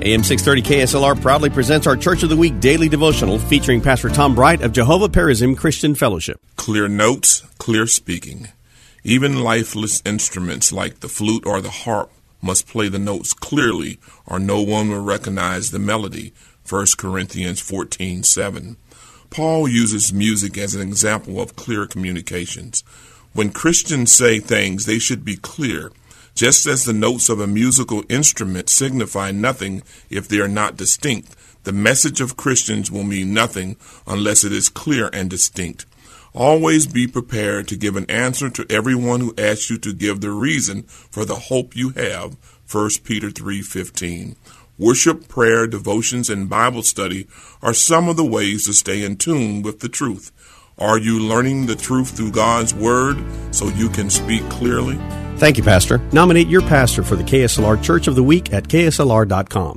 AM 630 KSLR proudly presents our Church of the Week daily devotional featuring Pastor Tom Bright of Jehovah Perazim Christian Fellowship. Clear notes, clear speaking. Even lifeless instruments like the flute or the harp must play the notes clearly or no one will recognize the melody. 1 Corinthians 14:7. Paul uses music as an example of clear communications. When Christians say things, they should be clear just as the notes of a musical instrument signify nothing if they are not distinct, the message of Christians will mean nothing unless it is clear and distinct. Always be prepared to give an answer to everyone who asks you to give the reason for the hope you have. 1 Peter 3:15. Worship, prayer, devotions, and Bible study are some of the ways to stay in tune with the truth. Are you learning the truth through God's Word so you can speak clearly? Thank you, Pastor. Nominate your pastor for the KSLR Church of the Week at kslr.com.